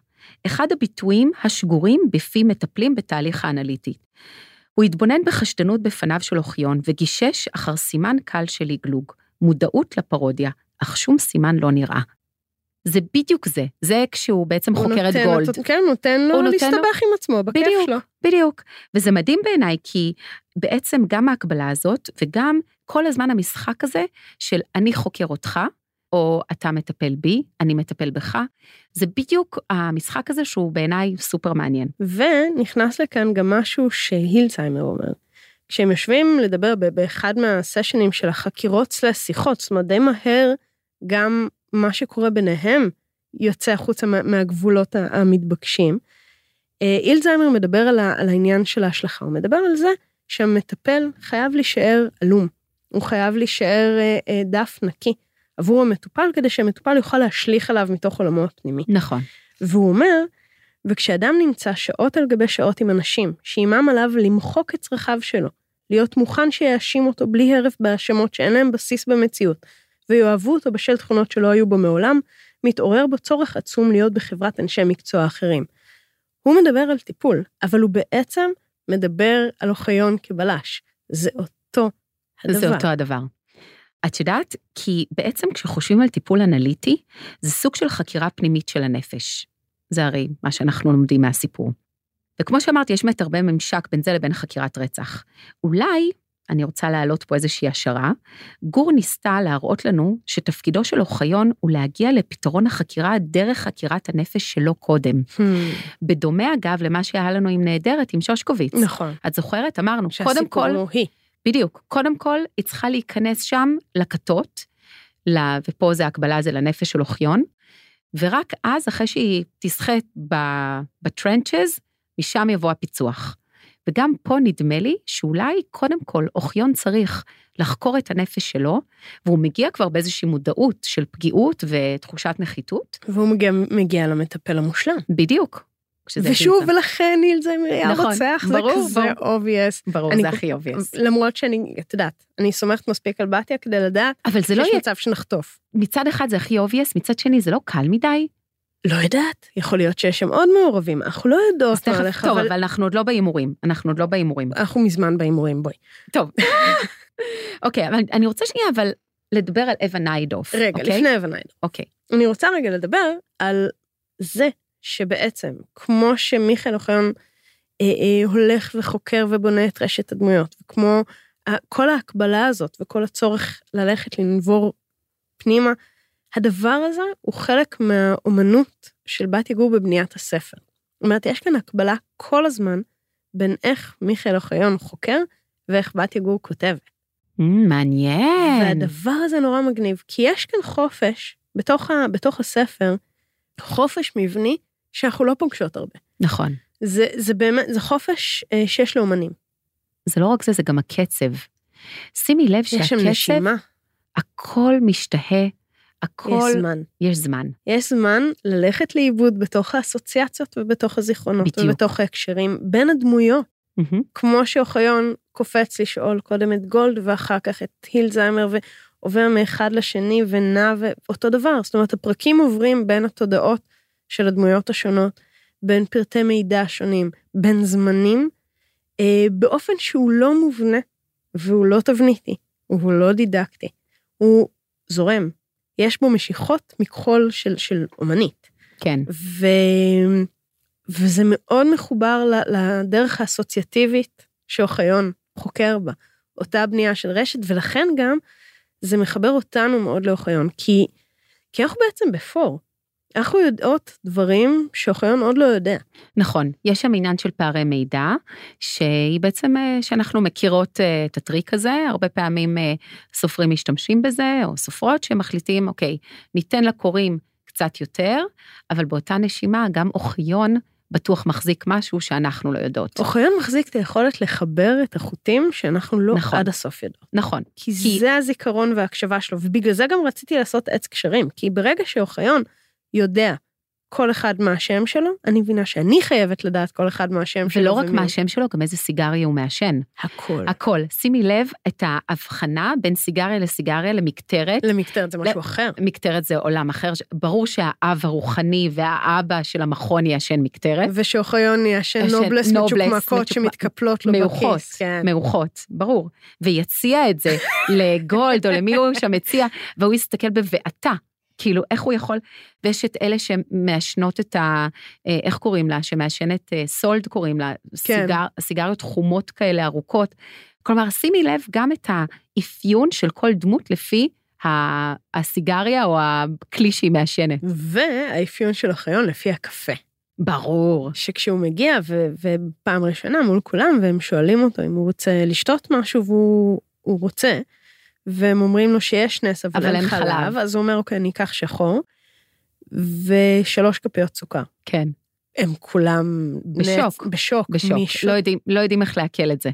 אחד הביטויים השגורים בפי מטפלים בתהליך האנליטי. הוא התבונן בחשדנות בפניו של אוחיון וגישש אחר סימן קל של לגלוג, מודעות לפרודיה, אך שום סימן לא נראה. זה בדיוק זה, זה כשהוא בעצם חוקר את גולד.
אותו, כן, נותן לו להסתבך לו... עם עצמו, בכיף
בדיוק,
שלו.
בדיוק, וזה מדהים בעיניי, כי בעצם גם ההקבלה הזאת, וגם כל הזמן המשחק הזה של אני חוקר אותך, או אתה מטפל בי, אני מטפל בך, זה בדיוק המשחק הזה שהוא בעיניי סופר מעניין.
ונכנס לכאן גם משהו שהילצהיימר אומר. כשהם יושבים לדבר באחד מהסשנים של החקירות סלס שיחות, זאת אומרת די מהר גם מה שקורה ביניהם יוצא החוצה מהגבולות המתבקשים. אה, אילזיימר מדבר על, העניין של ההשלכה, הוא מדבר על זה שהמטפל חייב להישאר עלום, הוא חייב להישאר אה, אה, דף נקי עבור המטופל, כדי שהמטופל יוכל להשליך עליו מתוך עולמו הפנימי.
נכון.
והוא אומר, וכשאדם נמצא שעות על גבי שעות עם אנשים, שעימם עליו למחוק את צרכיו שלו, להיות מוכן שיאשים אותו בלי הרף בהאשמות שאין להם בסיס במציאות, ויאהבו אותו בשל תכונות שלא היו בו מעולם, מתעורר בו צורך עצום להיות בחברת אנשי מקצוע אחרים. הוא מדבר על טיפול, אבל הוא בעצם מדבר על אוחיון כבלש. זה אותו הדבר.
זה אותו הדבר. את יודעת, כי בעצם כשחושבים על טיפול אנליטי, זה סוג של חקירה פנימית של הנפש. זה הרי מה שאנחנו לומדים מהסיפור. וכמו שאמרתי, יש באמת הרבה ממשק בין זה לבין חקירת רצח. אולי אני רוצה להעלות פה איזושהי השערה, גור ניסתה להראות לנו שתפקידו של אוחיון הוא להגיע לפתרון החקירה דרך חקירת הנפש שלו קודם. Hmm. בדומה אגב למה שהיה לנו עם נהדרת, עם שושקוביץ.
נכון.
את זוכרת? אמרנו, קודם כל...
שהסיפור הוא היא.
בדיוק. קודם כל, היא צריכה להיכנס שם לכתות, ופה זה הקבלה זה לנפש של אוחיון, ורק אז, אחרי שהיא תשחה בטרנצ'ז, משם יבוא הפיצוח. וגם פה נדמה לי שאולי קודם כל אוחיון צריך לחקור את הנפש שלו, והוא מגיע כבר באיזושהי מודעות של פגיעות ותחושת נחיתות.
והוא מגיע, מגיע למטפל המושלם.
בדיוק.
ושוב,
תמצא.
ולכן ניל זיימר היה
נכון,
רוצח, זה
ברור,
כזה
ברור.
obvious.
ברור,
אני
זה הכי obvious.
למרות שאני, את יודעת, אני סומכת מספיק על בתיה כדי לדעת
אבל זה לא יהיה,
מצב שנחטוף.
מצד אחד זה הכי obvious, מצד שני זה לא קל מדי.
לא יודעת, יכול להיות שיש שם עוד מעורבים, אנחנו לא יודעות מה הולך,
טוב,
אבל
אבל אנחנו עוד לא בהימורים, אנחנו עוד לא בהימורים.
אנחנו מזמן בהימורים, בואי.
טוב. אוקיי, אבל אני רוצה שנייה אבל לדבר על אווה ניידוף.
רגע,
אוקיי?
לפני אבנייד.
אוקיי.
אני רוצה רגע לדבר על זה שבעצם, כמו שמיכאל אוחיון אה, אה, הולך וחוקר ובונה את רשת הדמויות, וכמו ה- כל ההקבלה הזאת וכל הצורך ללכת לנבור פנימה, הדבר הזה הוא חלק מהאומנות של בת יגור בבניית הספר. זאת אומרת, יש כאן הקבלה כל הזמן בין איך מיכאל אוחיון חוקר ואיך בת יגור כותבת.
Mm, מעניין.
והדבר הזה נורא מגניב, כי יש כאן חופש בתוך, ה, בתוך הספר, חופש מבני שאנחנו לא פוגשות הרבה.
נכון.
זה, זה באמת, זה חופש אה, שיש לאומנים.
זה לא רק זה, זה גם הקצב. שימי לב
יש שם
שהקצב,
נשימה,
הכל משתהה, הכל...
יש זמן.
יש זמן.
יש זמן ללכת לאיבוד בתוך האסוציאציות ובתוך הזיכרונות
בדיוק.
ובתוך ההקשרים, בין הדמויות.
מהמם.
כמו שאוחיון קופץ לשאול קודם את גולד ואחר כך את הילזיימר ועובר מאחד לשני ונע ואותו דבר. זאת אומרת, הפרקים עוברים בין התודעות של הדמויות השונות, בין פרטי מידע שונים, בין זמנים, אה, באופן שהוא לא מובנה והוא לא תבניתי, והוא לא דידקטי, הוא זורם. יש בו משיכות מכחול של, של אומנית.
כן.
ו... וזה מאוד מחובר לדרך האסוציאטיבית שאוחיון חוקר בה, אותה בנייה של רשת, ולכן גם זה מחבר אותנו מאוד לאוחיון, כי, כי אנחנו בעצם בפור. אנחנו יודעות דברים שאוחיון עוד לא יודע.
נכון, יש שם עניין של פערי מידע, שהיא בעצם, אה, שאנחנו מכירות אה, את הטריק הזה, הרבה פעמים אה, סופרים משתמשים בזה, או סופרות שמחליטים, אוקיי, ניתן לקוראים קצת יותר, אבל באותה נשימה גם אוחיון בטוח מחזיק משהו שאנחנו לא יודעות.
אוחיון מחזיק את היכולת לחבר את החוטים שאנחנו לא
נכון.
עד הסוף יודעות.
נכון,
כי
כי-
זה הזיכרון וההקשבה שלו, ובגלל זה גם רציתי לעשות עץ קשרים, כי ברגע שאוחיון יודע כל אחד מה השם שלו, אני מבינה שאני חייבת לדעת כל אחד מה השם שלו.
ולא רק מה. השם שלו, גם איזה סיגריה הוא מעשן.
הכל.
הכל. שימי לב את ההבחנה בין סיגריה לסיגריה למקטרת.
למקטרת זה משהו
ל-
אחר.
מקטרת זה עולם אחר, ברור שהאב הרוחני והאבא של המכון יעשן מקטרת.
ושאוחיון יעשן נובלס
נובלס
מצ'וקמקות
מצ'וקמק-
שמתקפלות לו
מאוחות,
בכיס. כן.
מאוחות, ברור. ויציע את זה לגולד או למי הוא שם הציע, והוא יסתכל בבעתה. כאילו, איך הוא יכול, ויש את אלה שמעשנות את ה... אה, איך קוראים לה? שמעשנת אה, סולד קוראים לה,
כן.
סיגר, סיגריות חומות כאלה ארוכות. כלומר, שימי לב גם את האפיון של כל דמות לפי הסיגריה או הכלי שהיא מעשנת.
והאפיון של אוחיון לפי הקפה.
ברור.
שכשהוא מגיע, ו- ופעם ראשונה מול כולם, והם שואלים אותו אם הוא רוצה לשתות משהו, והוא הוא רוצה, והם אומרים לו שיש נס, אבל,
אבל
אין חלב,
חלב.
אז הוא אומר, אוקיי, אני אקח שחור, ושלוש כפיות סוכר.
כן,
הם כולם...
בשוק.
נצ... בשוק.
בשוק.
משוק.
לא יודעים, לא יודעים איך לעכל את זה.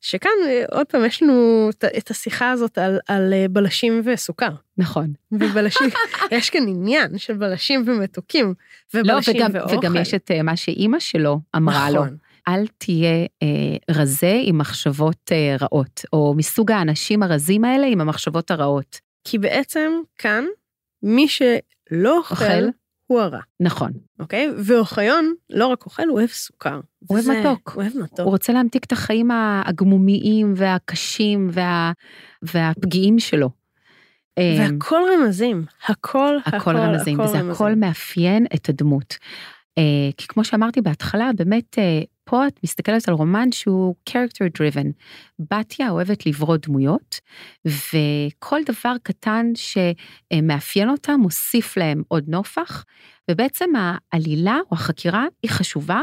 שכאן, עוד פעם, יש לנו את- השיחה הזאת על, על אה, בלשים וסוכר.
נכון.
ובלשים, יש כאן עניין של בלשים ומתוקים,
לא,
ובלשים
וגם,
ואוכל.
וגם יש את אה, מה שאימא שלו אמרה לו,
נכון.
אל תהיה אה, רזה עם מחשבות אה, רעות, או מסוג האנשים הרזים האלה עם המחשבות הרעות.
כי בעצם כאן, מי שלא אוכל,
אוכל.
הוא הרע,
נכון.
אוקיי? ואוחיון לא רק אוכל, הוא אוהב סוכר.
הוא אוהב מתוק.
הוא אוהב מתוק.
הוא רוצה להמתיק את החיים הגמומיים והקשים וה, והפגיעים שלו. אה,
והכל רמזים, הכל,
הכל רמזים, וזה הכל מאפיין את הדמות. אה, כי כמו שאמרתי בהתחלה, באמת, אה, פה את מסתכלת על רומן שהוא character driven. בתיה אוהבת לברוא דמויות, וכל דבר קטן שמאפיין אותה מוסיף להם עוד נופח, ובעצם העלילה או החקירה היא חשובה,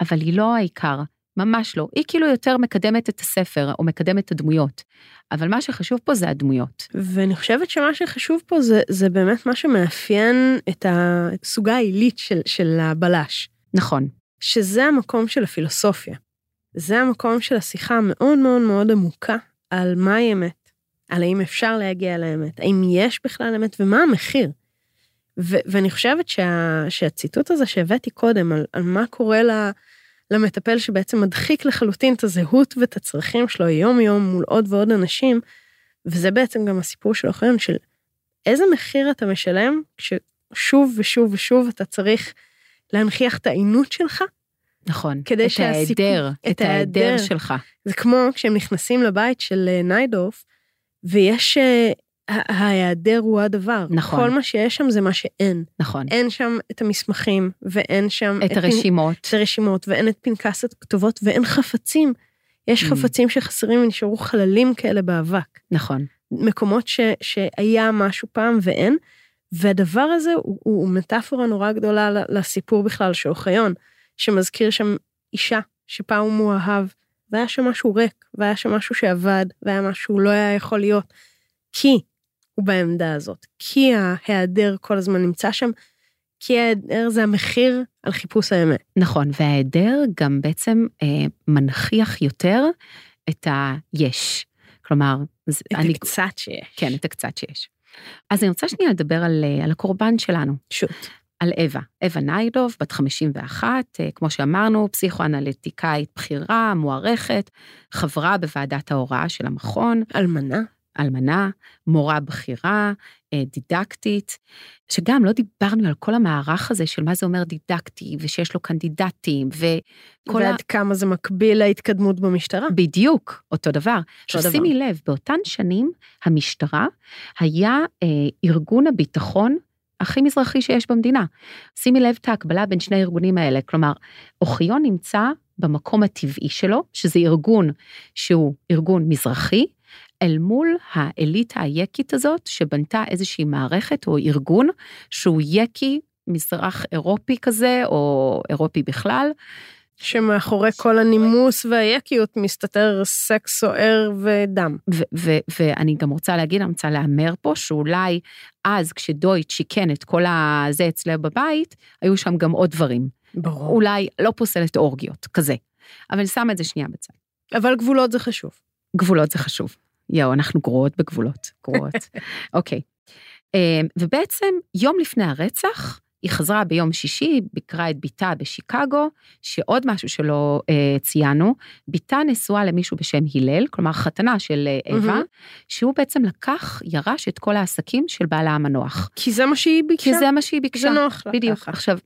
אבל היא לא העיקר, ממש לא. היא כאילו יותר מקדמת את הספר, או מקדמת את הדמויות. אבל מה שחשוב פה זה הדמויות.
ואני חושבת שמה שחשוב פה זה, זה באמת מה שמאפיין את הסוגה העילית של, של הבלש,
נכון,
שזה המקום של הפילוסופיה. זה המקום של השיחה המאוד מאוד מאוד עמוקה על מהי אמת, על האם אפשר להגיע לאמת, האם יש בכלל אמת ומה המחיר. ו- ואני חושבת שה- שהציטוט הזה שהבאתי קודם, על, על מה קורה ל- למטפל שבעצם מדחיק לחלוטין את הזהות ואת הצרכים שלו יום-יום מול עוד ועוד אנשים, וזה בעצם גם הסיפור של אוחיון, של איזה מחיר אתה משלם כששוב ושוב ושוב אתה צריך להנכיח את העינות שלך,
נכון.
כדי
את ההיעדר,
את
את ההיעדר. שלך.
זה כמו כשהם נכנסים לבית של אה, ניידורף, ויש, אה, ההיעדר הוא הדבר.
נכון.
כל מה שיש שם זה מה שאין.
נכון.
אין שם את המסמכים, ואין שם
את
פנ-
הרשימות.
את הרשימות, ואין את פנקס הכתובות, ואין חפצים. יש
Mm.
חפצים שחסרים ונשארו חללים כאלה באבק.
נכון.
מקומות ש, שהיה משהו פעם ואין, והדבר הזה הוא, הוא מטאפורה נורא גדולה לסיפור בכלל של אוחיון, שמזכיר שם אישה שפעם הוא אהב, והיה שם משהו ריק, והיה שם משהו שעבד, והיה משהו לא היה יכול להיות, כי הוא בעמדה הזאת, כי ההיעדר כל הזמן נמצא שם, כי ההיעדר זה המחיר על חיפוש האמת.
נכון, וההיעדר גם בעצם אה, מנכיח יותר את היש. כלומר,
את
אני,
הקצת שיש.
כן, את הקצת שיש. אז אני רוצה שנייה לדבר על, אה, על הקורבן שלנו,
שוט.
על אווה. אווה ניידוב, בת 51, אה, כמו שאמרנו, פסיכואנליטיקאית בכירה, מוערכת, חברה בוועדת ההוראה של המכון,
אלמנה.
אלמנה, מורה בכירה, אה, דידקטית, שגם לא דיברנו על כל המערך הזה של מה זה אומר דידקטי, ושיש לו קנדידטים, וכל ה...
ועד כמה זה מקביל להתקדמות במשטרה.
בדיוק, אותו דבר. עכשיו
דבר.
שימי לב, באותן שנים המשטרה היה אה, ארגון הביטחון הכי מזרחי שיש במדינה. שימי לב את ההקבלה בין שני הארגונים האלה, כלומר, אוחיון נמצא במקום הטבעי שלו, שזה ארגון שהוא ארגון מזרחי, אל מול האליטה היקית הזאת, שבנתה איזושהי מערכת או ארגון שהוא יקי, מזרח אירופי כזה, או אירופי בכלל,
שמאחורי כל הנימוס והיקיות מסתתר סקס סוער ודם.
ואני גם רוצה להגיד, אני רוצה להמר פה, שאולי אז כשדויט שיכן את כל הזה אצלו בבית, היו שם גם עוד דברים.
ברור.
אולי לא פוסלת אורגיות, כזה. אבל אני שמה את זה שנייה בצד.
אבל גבולות זה חשוב.
גבולות זה חשוב. יואו, אנחנו גרועות בגבולות, גרועות. אוקיי. אמ, ובעצם, יום לפני הרצח, היא חזרה ביום שישי, ביקרה את בתה בשיקגו, שעוד משהו שלא אה, ציינו, בתה נשואה למישהו בשם הלל, כלומר חתנה של אווה,
מהמם.
שהוא בעצם לקח, ירש את כל העסקים של בעלה המנוח.
כי זה מה שהיא ביקשה.
כי זה מה שהיא ביקשה.
זה נוח לה
בדיוק. עכשיו,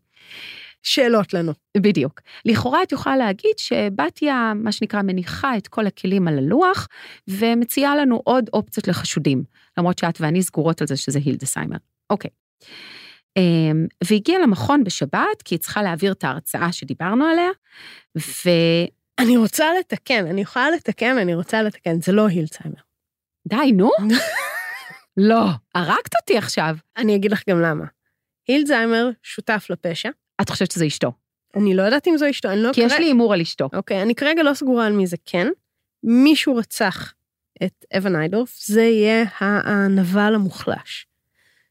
שאלות לנו.
בדיוק. לכאורה את יכולה להגיד שבתיה, מה שנקרא, מניחה את כל הכלים על הלוח, ומציעה לנו עוד אופציות לחשודים, למרות שאת ואני סגורות על זה שזה הילדסיימר. אוקיי. אמ, והגיעה למכון בשבת, כי היא צריכה להעביר את ההרצאה שדיברנו עליה, ודי,
אני רוצה לתקן, אני יכולה לתקן, אני רוצה לתקן, זה לא הילצהיימר.
נו. לא, הרגת אותי עכשיו.
אני אגיד לך גם למה. הילדזיימר שותף לפשע.
את חושבת שזה אשתו.
אני לא יודעת אם זו אשתו, אני לא...
כי יש
כרגע-
לי הימור על אשתו.
אוקיי, אני כרגע לא סגורה על מי זה כן. מישהו רצח את אבן איידורף, זה יהיה הנבל המוחלש.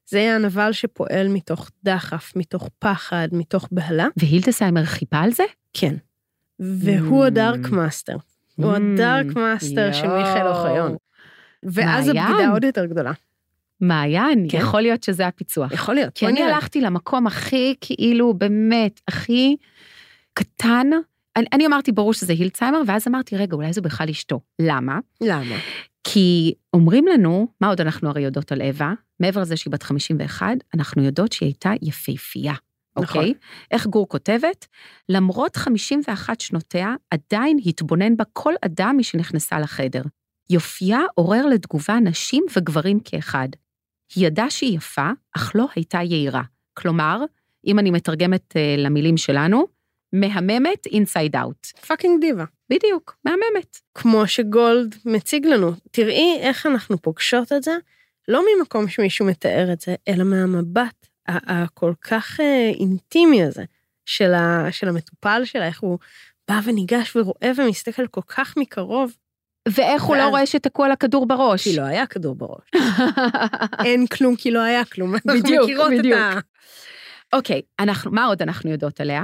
זה יהיה הנבל שפועל מתוך דחף, מתוך פחד, מתוך בהלה.
והילדסהיימר חיפה על זה?
כן. והוא
מממ.
ה dark master. הוא
מממ,
ה dark master של מיכאל. אוחיון. ואז. הבגידה עוד יותר גדולה.
מעיין,
כן.
יכול להיות שזה הפיצוח.
יכול להיות.
כי אני
נראה.
הלכתי למקום הכי, כאילו, באמת, הכי קטן. אני, אני אמרתי, ברור שזה הילדסהיימר, ואז אמרתי, רגע, אולי זו בכלל אשתו. למה?
למה?
כי אומרים לנו, מה עוד אנחנו הרי יודעות על אווה? מעבר לזה שהיא בת 51, אנחנו יודעות שהיא הייתה יפהפייה.
נכון.
אוקיי? איך גור כותבת? למרות 51 שנותיה, עדיין התבונן בה כל אדם משנכנסה לחדר. יופייה עורר לתגובה נשים וגברים כאחד. היא ידעה שהיא יפה, אך לא הייתה יהירה. כלומר, אם אני מתרגמת אה, למילים שלנו, מהממת inside out.
Fucking diva.
בדיוק, מהממת.
כמו שגולד מציג לנו. תראי איך אנחנו פוגשות את זה, לא ממקום שמישהו מתאר את זה, אלא מהמבט הכל כך אה, אינטימי הזה של, ה, של המטופל שלה, איך הוא בא וניגש ורואה ומסתכל כל כך מקרוב,
ואיך הוא לא רואה שתקוע לה כדור בראש?
כי לא היה כדור בראש. אין כלום כי לא היה כלום.
בדיוק, בדיוק. אוקיי, מה עוד אנחנו יודעות עליה?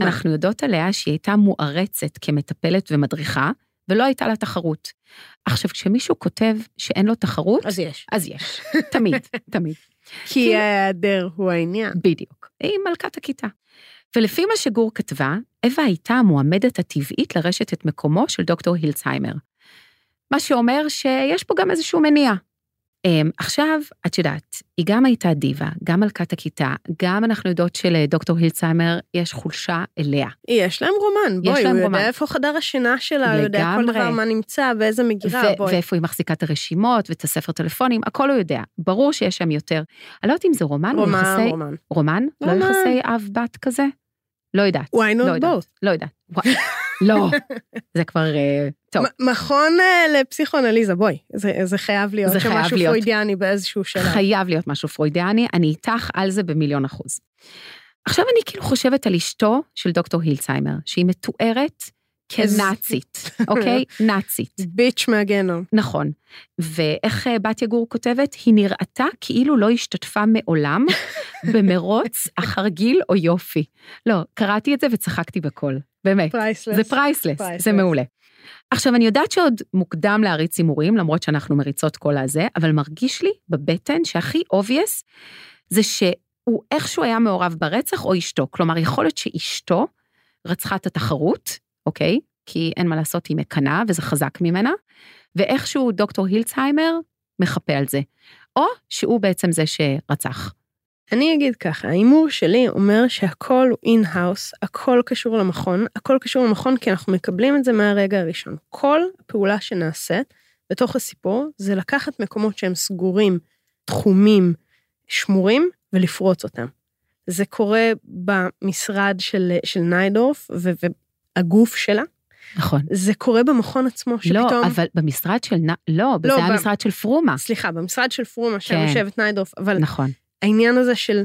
אנחנו יודעות עליה שהיא הייתה מוערצת כמטפלת ומדריכה, ולא הייתה לה תחרות. עכשיו, כשמישהו כותב שאין לו תחרות,
אז יש.
אז יש, תמיד, תמיד.
כי ההיעדר הוא העניין.
בדיוק, היא מלכת הכיתה. ולפי מה שגור כתבה, אווה הייתה המועמדת הטבעית לרשת את מקומו של דוקטור הילצהיימר. מה שאומר שיש פה גם איזשהו מניע. Um, עכשיו, את יודעת, היא גם הייתה דיבה, גם מלכת הכיתה, גם אנחנו יודעות שלדוקטור הילצהיימר יש חולשה אליה.
יש להם רומן, בואי,
להם
הוא
רומן.
יודע איפה חדר השינה שלה, הוא יודע כל. דבר מה נמצא, באיזה מגירה,
ו-
בואי.
ואיפה היא מחזיקה את הרשימות ואת הספר טלפונים, הכל הוא יודע. ברור שיש שם יותר. אני לא יודעת אם זה רומן
רומן,
יחסי...
רומן.
רומן? לא
רומן.
יחסי אב-בת כזה? לא יודעת.
Why
לא
not
יודעת.
both?
לא יודעת. לא, זה כבר... אה, טוב,
מכון אה, לפסיכואנליזה, בואי, זה זה חייב להיות
זה חייב
משהו
להיות.
פרוידיאני באיזשהו שלב.
חייב להיות משהו פרוידיאני, אני איתך על זה במיליון אחוז. עכשיו אני כאילו חושבת על אשתו של דוקטור הילדסהיימר, שהיא מתוארת כנאצית, אוקיי? נאצית.
Bitch מהגיהנום.
נכון. ואיך אה, בתיה גור כותבת? היא נראתה כאילו לא השתתפה מעולם במרוץ אחר גיל או יופי. לא, קראתי את זה וצחקתי בקול, באמת.
Priceless.
זה priceless,
priceless.
זה מעולה. עכשיו, אני יודעת שעוד מוקדם להריץ הימורים, למרות שאנחנו מריצות כל הזה, אבל מרגיש לי בבטן שהכי obvious זה שהוא איכשהו היה מעורב ברצח או אשתו. כלומר, יכול להיות שאשתו רצחה את התחרות, אוקיי? כי אין מה לעשות, היא מקנאה וזה חזק ממנה, ואיכשהו דוקטור הילדסהיימר מחפה על זה. או שהוא בעצם זה שרצח.
אני אגיד ככה, ההימור שלי אומר שהכל הוא in-house, הכל קשור למכון, הכל קשור למכון כי אנחנו מקבלים את זה מהרגע הראשון. כל פעולה שנעשית בתוך הסיפור זה לקחת מקומות שהם סגורים, תחומים, שמורים, ולפרוץ אותם. זה קורה במשרד של, של ניידורף ו- והגוף שלה,
נכון.
זה קורה במכון עצמו, שפתאום...
לא, אבל במשרד של... נ- לא, זה היה המשרד של פרומה.
סליחה, במשרד של פרומה, שם
כן.
יושבת ניידורף, אבל
נכון.
העניין הזה של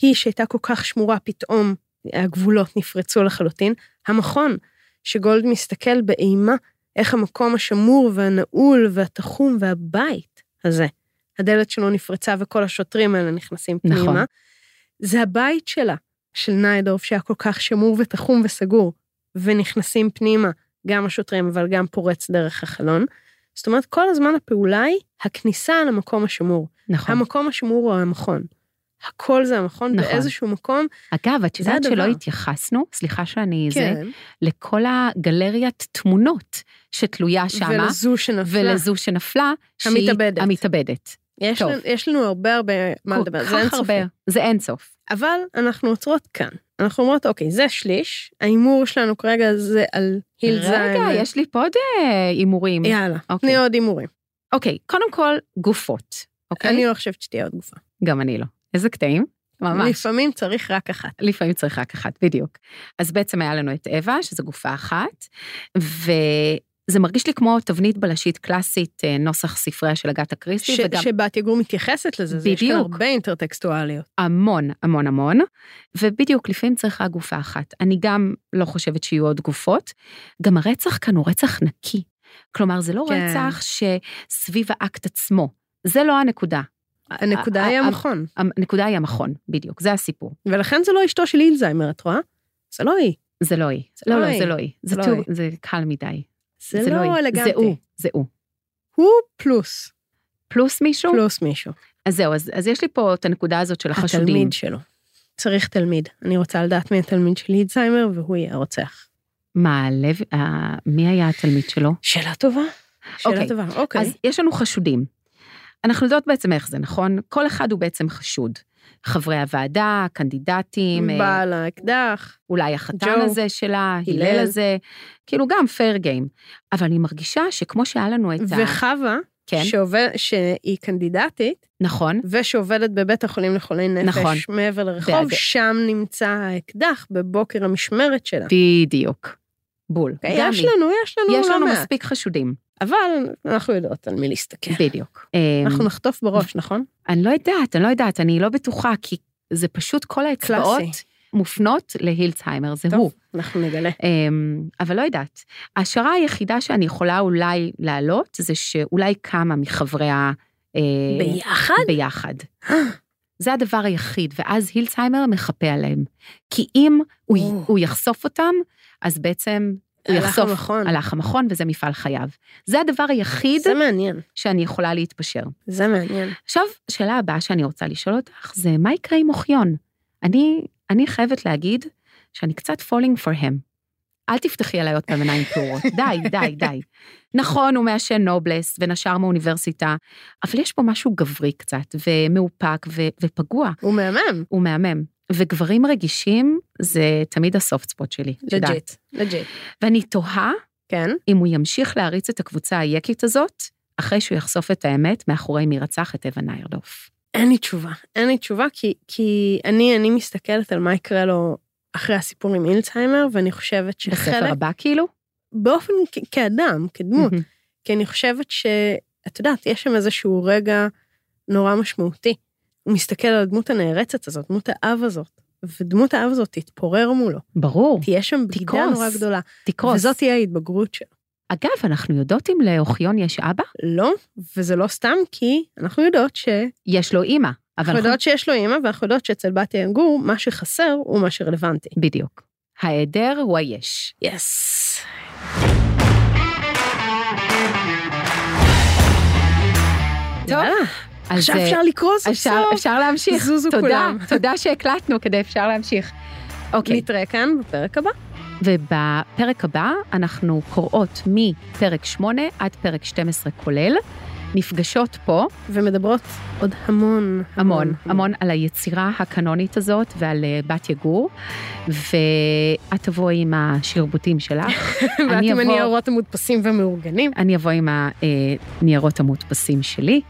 היא שהייתה כל כך שמורה, פתאום הגבולות נפרצו לחלוטין. המכון, שגולד מסתכל באימה איך המקום השמור והנעול והתחום והבית הזה, הדלת שלו נפרצה וכל השוטרים האלה נכנסים פנימה,
נכון.
זה הבית שלה, של ניידורף, שהיה כל כך שמור ותחום וסגור, ונכנסים פנימה, גם השוטרים, אבל גם פורץ דרך החלון. זאת אומרת, כל הזמן הפעולה היא הכניסה למקום השמור.
נכון.
המקום השמור הוא המכון. הכל זה המכון
נכון.
באיזשהו מקום.
אגב, את
זה
יודעת שלא. התייחסנו, סליחה שאני זה,
כן.
לכל הגלריית תמונות שתלויה שמה,
ולזו שנפלה.
ולזו שנפלה, שהיא
המתאבדת.
המתאבדת.
יש. לנו, יש לנו הרבה הרבה מה לדבר, זה
כל
אין
כך
סופי.
הרבה, זה אין סוף.
אבל אנחנו עוצרות כאן. אנחנו אומרות, אוקיי, זה שליש, ההימור שלנו כרגע זה על הילזיים.
רגע, יש לי פה עוד אה, הימורים.
יאללה,
אוקיי.
תני עוד הימורים.
אוקיי, קודם כל, גופות, אוקיי?
אני לא חושבת שתהיה עוד גופה.
גם אני לא. איזה קטעים? ממש.
לפעמים צריך רק אחת.
לפעמים צריך רק אחת, בדיוק. אז בעצם היה לנו את אווה, שזו גופה אחת, וזה מרגיש לי כמו תבנית בלשית קלאסית, אה, נוסח ספריה של אגתה קריסטי,
ש-
וגם
שבתיה גור מתייחסת לזה, זה יש כאן
בדיוק.
הרבה אינטרטקסטואליות.
המון, המון, המון, ובדיוק, לפעמים צריך רק גופה אחת. אני גם לא חושבת שיהיו עוד גופות. גם הרצח כאן הוא רצח נקי. כלומר, זה לא
כן.
רצח שסביב האקט עצמו. זה לא הנקודה.
הנקודה היא המכון,
הנקודה היא המכון, בדיוק, זה הסיפור.
ולכן זה לא אשתו של הילזיימר, את רואה? זה לא היא.
זה לא היא.
זה
לא,
לא
לא. זה לא היא. זה
לא היא.
זה קל מדי.
זה, לא
היא.
אלגנטי.
זה הוא, זה הוא.
הוא פלוס,
פלוס מישהו?
פלוס מישהו.
אז זהו, אז, אז יש לי פה את הנקודה הזאת של החשודים.
התלמיד שלו. צריך תלמיד. אני רוצה לדעת מי התלמיד של הילזיימר, והוא יהיה הרוצח.
מה, לב, אה, מי היה התלמיד שלו?
שאלה טובה. שאלה
אוקיי.
טובה, אוקיי.
אז יש לנו חשודים. אנחנו יודעות בעצם איך זה, נכון? כל אחד הוא בעצם חשוד. חברי הוועדה, קנדידטים, אה,
בעל האקדח,
אולי החתן
ג'ו,
הזה שלה, הלל. הזה, כאילו גם פייר גיים. אבל אני מרגישה שכמו שהיה לנו את ה...
וחווה,
כן,
שעובד, שהיא קנדידטית,
נכון,
ושעובדת בבית החולים לחולי נפש
נכון.
מעבר לרחוב,
בעד-
שם נמצא האקדח בבוקר המשמרת שלה.
בדיוק. בול.
אוקיי,
גם
יש
היא.
לנו, יש לנו
יש
לא
לנו
מעט.
מספיק חשודים,
אבל אנחנו יודעות על מי להסתכל.
בדיוק.
אנחנו
אמ,
נחטוף בראש, נכון?
אני לא יודעת, אני לא יודעת, אני לא בטוחה, כי זה פשוט כל האצבעות. מופנות להילצהיימר, זה
טוב.
הוא.
אנחנו נגלה.
אמ, אבל לא יודעת. ההשערה היחידה שאני יכולה אולי להעלות, זה שאולי כמה מחברי ה... אה,
ביחד?
ביחד. זה הדבר היחיד, ואז הילצהיימר מחפה עליהם. כי אם הוא. הוא יחשוף אותם, אז בעצם הוא
הלך
יחשוף,
המכון.
הלך המכון וזה מפעל חייו. זה הדבר היחיד
זה מעניין,
שאני יכולה להתפשר.
זה מעניין.
עכשיו, השאלה הבאה שאני רוצה לשאול אותך זה, מה יקרה עם אוחיון? אני, אני חייבת להגיד שאני קצת falling for him. אל תפתחי עליי עוד פעם עיניים פעורות, די, די, די. נכון, הוא מעשן נובלס ונשר מאוניברסיטה, אבל יש פה משהו גברי קצת, ומאופק ו- ופגוע.
הוא מהמם.
הוא מהמם. וגברים רגישים זה תמיד ה soft spot שלי.
Legit, legit.
ואני תוהה
כן,
אם הוא ימשיך להריץ את הקבוצה היקית הזאת, אחרי שהוא יחשוף את האמת מאחורי מי רצח את אווה ניידורף.
אין לי תשובה. אין לי תשובה, כי, כי אני, אני מסתכלת על מה יקרה לו אחרי הסיפור עם הילדסהיימר, ואני חושבת
בספר
שחלק,
הבא כאילו?
באופן, כ- כאדם, כדמות,
מהמם.
כי אני חושבת שאת יודעת, יש שם איזשהו רגע נורא משמעותי. מסתכל על הדמות הנערצת הזאת, דמות האב הזאת, ודמות האב הזאת תתפורר מולו.
ברור,
תהיה שם בגידה. נורא גדולה.
תקרוס.
וזאת תהיה ההתבגרות שלו.
אגב, אנחנו יודעות אם לאוחיון יש אבא?
לא, וזה לא סתם כי אנחנו יודעות ש...
יש לו אימא,
אנחנו
אנחנו...
יודעות שיש לו אימא, ואנחנו יודעות שאצל בתיה ינגור, מה שחסר הוא מה שרלוונטי.
בדיוק. ההיעדר הוא היש.
יס.
טוב, אז
עכשיו
אה,
אפשר לקרוא סוף
אפשר,
סוף.
אפשר להמשיך.
זוזו
תודה,
כולם.
תודה שהקלטנו כדי אפשר להמשיך. אוקיי,
נתראה כאן בפרק הבא.
ובפרק הבא אנחנו קוראות מפרק 8 עד פרק 12 כולל, נפגשות פה
ומדברות עוד המון.
המון, המון על היצירה הקנונית הזאת ועל אה, בת יגור, ואת תבואי עם השרבוטים שלך,
ואת עם הניירות המודפסים והמאורגנים.
אני אבוא עם הניירות המודפסים שלי,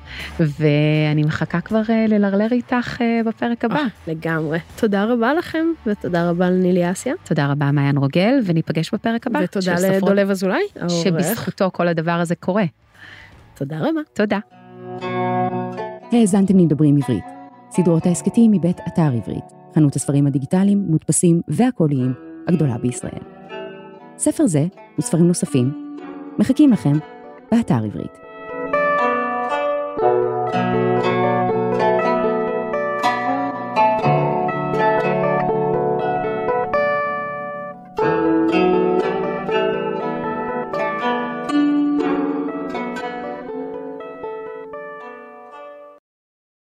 ואני מחכה כבר אה, ללרלר איתך אה, בפרק הבא.
אה, לגמרי. תודה רבה לכם, ותודה רבה לנילי אסיה.
תודה רבה, מעיין רוגל, וניפגש בפרק הבא.
ותודה לדולב אזולאי.
שבזכותו כל הדבר הזה קורה.
תודה רבה.
תודה.
האזנתם לדברים עברית. סדרות ההסכתים מבית אתר עברית, חנות הספרים הדיגיטליים, מודפסים והקוליים הגדולה בישראל. ספר זה וספרים נוספים מחכים לכם באתר עברית.